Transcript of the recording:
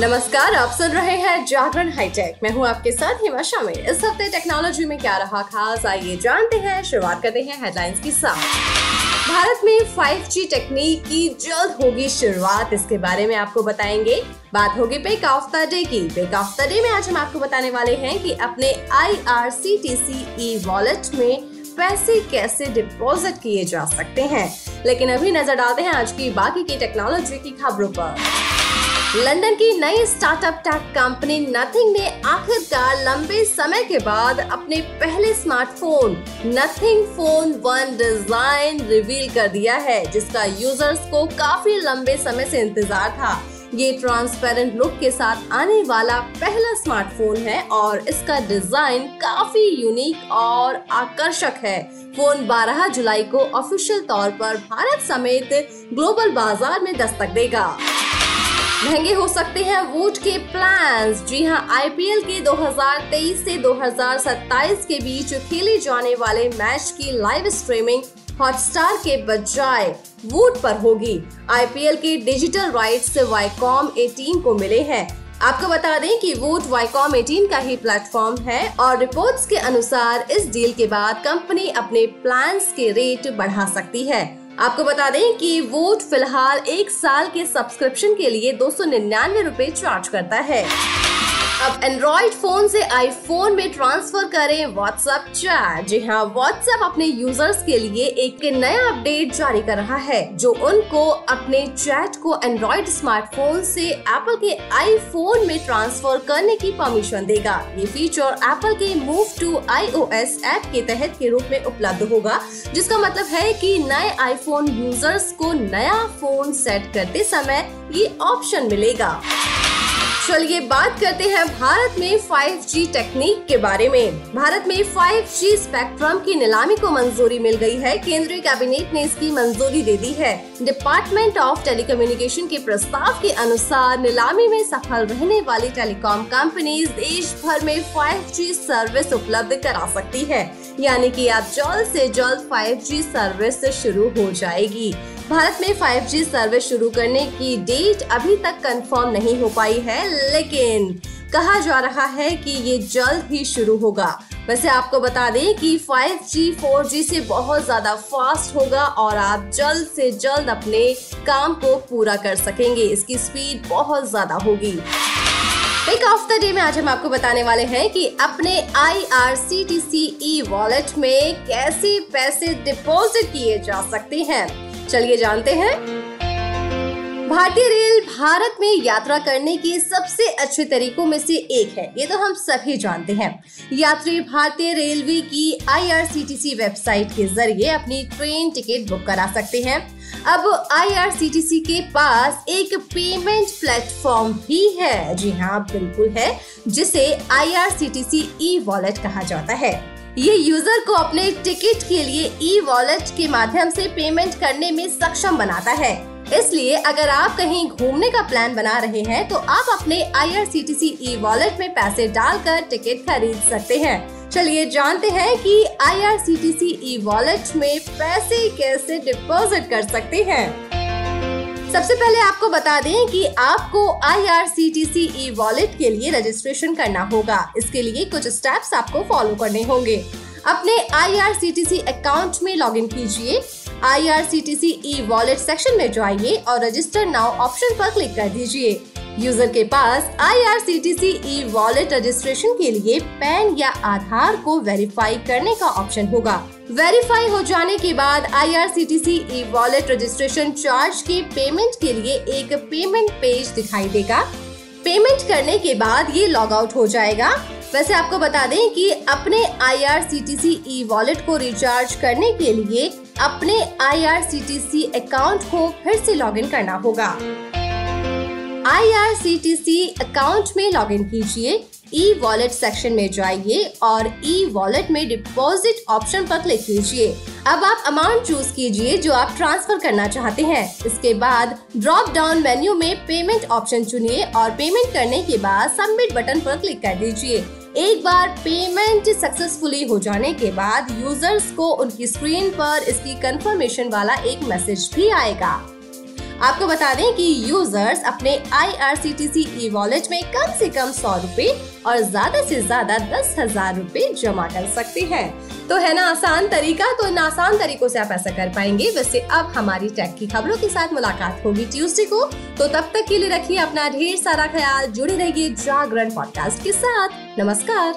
नमस्कार, आप सुन रहे हैं जागरण हाईटेक। मैं हूँ आपके साथ हिमा शामिल। इस हफ़्ते टेक्नोलॉजी में क्या रहा खास, आइए जानते हैं, शुरुआत करते हैं हेडलाइंस के साथ। भारत में 5G टेक्निक की जल्द होगी शुरुआत। इसके बारे में आपको बताएँगे। बात होगी पेक ऑफ़ द डे की। पेक ऑफ़ द डे में आज हम आपको बताने वाले हैं कि अपने I R C T C E wallet में पैसे कैसे डिपॉजिट किए जा सकते हैं? लेकिन अभी नज़र डालते हैं आज की बाकी की टेक्नोलॉजी की खबरों पर। लंदन की नई स्टार्टअप टेक कंपनी नथिंग ने आखिरकार लंबे समय के बाद अपने पहले smartphone Nothing Phone one design reveal कर दिया है, जिसका यूज़र्स को काफ़ी लंबे समय से इंतज़ार था। ये ट्रांसपेरेंट लुक के साथ आने वाला पहला स्मार्टफ़ोन है और इसका डिज़ाइन काफ़ी यूनिक और आकर्षक है। फ़ोन 12 जुलाई को ऑफिशियल तौर पर भारत समेत ग्लोबल बाज़ार में दस्तक देगा। महँगे हो सकते हैं वोट के प्लान्स जी हाँ आईपीएल के 2023 से 2027 के बीच खेले जाने वाले मैच की लाइव स्ट्रीमिंग हॉटस्टार के बजाय वोट पर होगी। आईपीएल के डिजिटल राइट्स वाईकॉम 18 को मिले हैं। आपको बता दें कि वोट वाईकॉम 18 का ही प्लेटफॉर्म है और रिपोर्ट्स के अनुसार इस डील के बाद कंपनी अपने प्लान्स के रेट बढ़ा सकती है। आपको बता दें कि वोट फ़िलहाल एक साल के सब्सक्रिप्शन के लिए दो सौ निन्यानवे रूपए चार्ज करता है। अब एंड्रॉइड फ़ोन से आईफोन में ट्रांसफ़र करें व्हाट्सएप चैट जी हाँ व्हाट्सएप अपने यूज़र्स के लिए एक नया अपडेट जारी कर रहा है, जो उनको अपने चैट को एंड्रॉइड स्मार्टफ़ोन से एप्पल के आईफोन में ट्रांसफ़र करने की परमिशन देगा। ये फीचर एप्पल के मूव टू आईओएस ऐप के तहत के रूप में उपलब्ध होगा, जिसका मतलब है कि नए आईफोन यूज़र्स को नया फ़ोन सेट करते समय ये ऑप्शन मिलेगा। चलिए बात करते हैं भारत में 5G टेक्निक के बारे में। भारत में 5G स्पेक्ट्रम की नीलामी को मंजूरी मिल गई है। केंद्रीय कैबिनेट ने इसकी मंजूरी दे दी है। डिपार्टमेंट ऑफ़ टेलीकम्युनिकेशन के प्रस्ताव के अनुसार नीलामी में सफल रहने वाली टेलीकॉम कंपनीज़ देश भर में 5G सर्विस उपलब्ध करा सकती है। यानी कि अब जल्द से जल्द 5G सर्विस शुरू हो जाएगी। भारत में 5G सर्विस शुरू करने की डेट अभी तक कंफर्म नहीं हो पाई है, लेकिन कहा जा रहा है कि ये जल्द ही शुरू होगा। वैसे आपको बता दें कि 5G 4G से बहुत ज़्यादा फास्ट होगा और आप जल्द से जल्द अपने काम को पूरा कर सकेंगे। इसकी स्पीड बहुत ज़्यादा होगी। पिक ऑफ़ द डे में आज हम आपको बताने वाले हैं कि अपने I R C T C E wallet में कैसे पैसे डिपॉजिट किए जा सकते हैं। चलिए जानते हैं। भारतीय रेल भारत में यात्रा करने के सबसे अच्छे तरीकों में से एक है, ये तो हम सभी जानते हैं। यात्री भारतीय रेलवे की आईआरसीटीसी वेबसाइट के ज़रिए अपनी ट्रेन टिकट बुक करा सकते हैं। अब आईआरसीटीसी के पास एक पेमेंट प्लेटफॉर्म भी है। जी हाँ बिल्कुल है, जिसे आईआरसीटीसी ई वॉलेट कहा जाता है। ये यूज़र को अपने टिकट के लिए ई वॉलेट के माध्यम से पेमेंट करने में सक्षम बनाता है। इसलिए अगर आप कहीं घूमने का प्लान बना रहे हैं तो आप अपने I R C T C E wallet में पैसे डालकर टिकट खरीद सकते हैं। चलिए जानते हैं कि I R C T C E wallet में पैसे कैसे डिपॉजिट कर सकते हैं। सबसे पहले आपको बता दें कि आपको I R C T C E wallet के लिए रजिस्ट्रेशन करना होगा। इसके लिए कुछ स्टेप्स आपको फॉलो करने होंगे। अपने I R C T C account में लॉग इन कीजिए। I R C T C E wallet section में जाइए और रजिस्टर नाउ ऑप्शन पर क्लिक कर दीजिए। यूज़र के पास I R C T C E wallet registration के लिए पैन या आधार को वेरीफाई करने का ऑप्शन होगा। वेरीफाई हो जाने के बाद I R C T C E wallet registration charge के पेमेंट के लिए एक पेमेंट पेज दिखाई देगा। पेमेंट करने के बाद ये लॉग आउट हो जाएगा। वैसे आपको बता दें कि अपने I R C T C E wallet को रिचार्ज करने के लिए अपने I R C T C account को फिर से लॉग इन करना होगा। आईआरसीटीसी अकाउंट में लॉगिन कीजिए ई वॉलेट सेक्शन में जाइए और ई वॉलेट में डिपॉजिट ऑप्शन पर क्लिक कीजिए। अब आप अमाउंट चूज़ कीजिए जो आप ट्रांसफ़र करना चाहते हैं। इसके बाद ड्रॉप डाउन मेन्यू में पेमेंट ऑप्शन चुनिए और पेमेंट करने के बाद सबमिट बटन पर क्लिक कर दीजिए। एक बार पेमेंट सक्सेसफुली हो जाने के बाद यूज़र्स को उनकी स्क्रीन पर इसकी कंफर्मेशन वाला एक मैसेज भी आएगा। आपको बता दें कि यूज़र्स अपने I R C T C E wallet में कम से कम सौ रूपए और ज़्यादा से ज़्यादा दस हज़ार रूपए जमा कर सकते हैं। तो है ना आसान तरीका? तो इन आसान तरीकों से आप ऐसा कर पाएँगे। वैसे अब हमारी टेक की खबरों के साथ मुलाकात होगी ट्यूसडे को। तो तब तक के लिए रखिए अपना ढेर सारा ख्याल। जुड़े रहिए जागरण पॉडकास्ट के साथ। नमस्कार।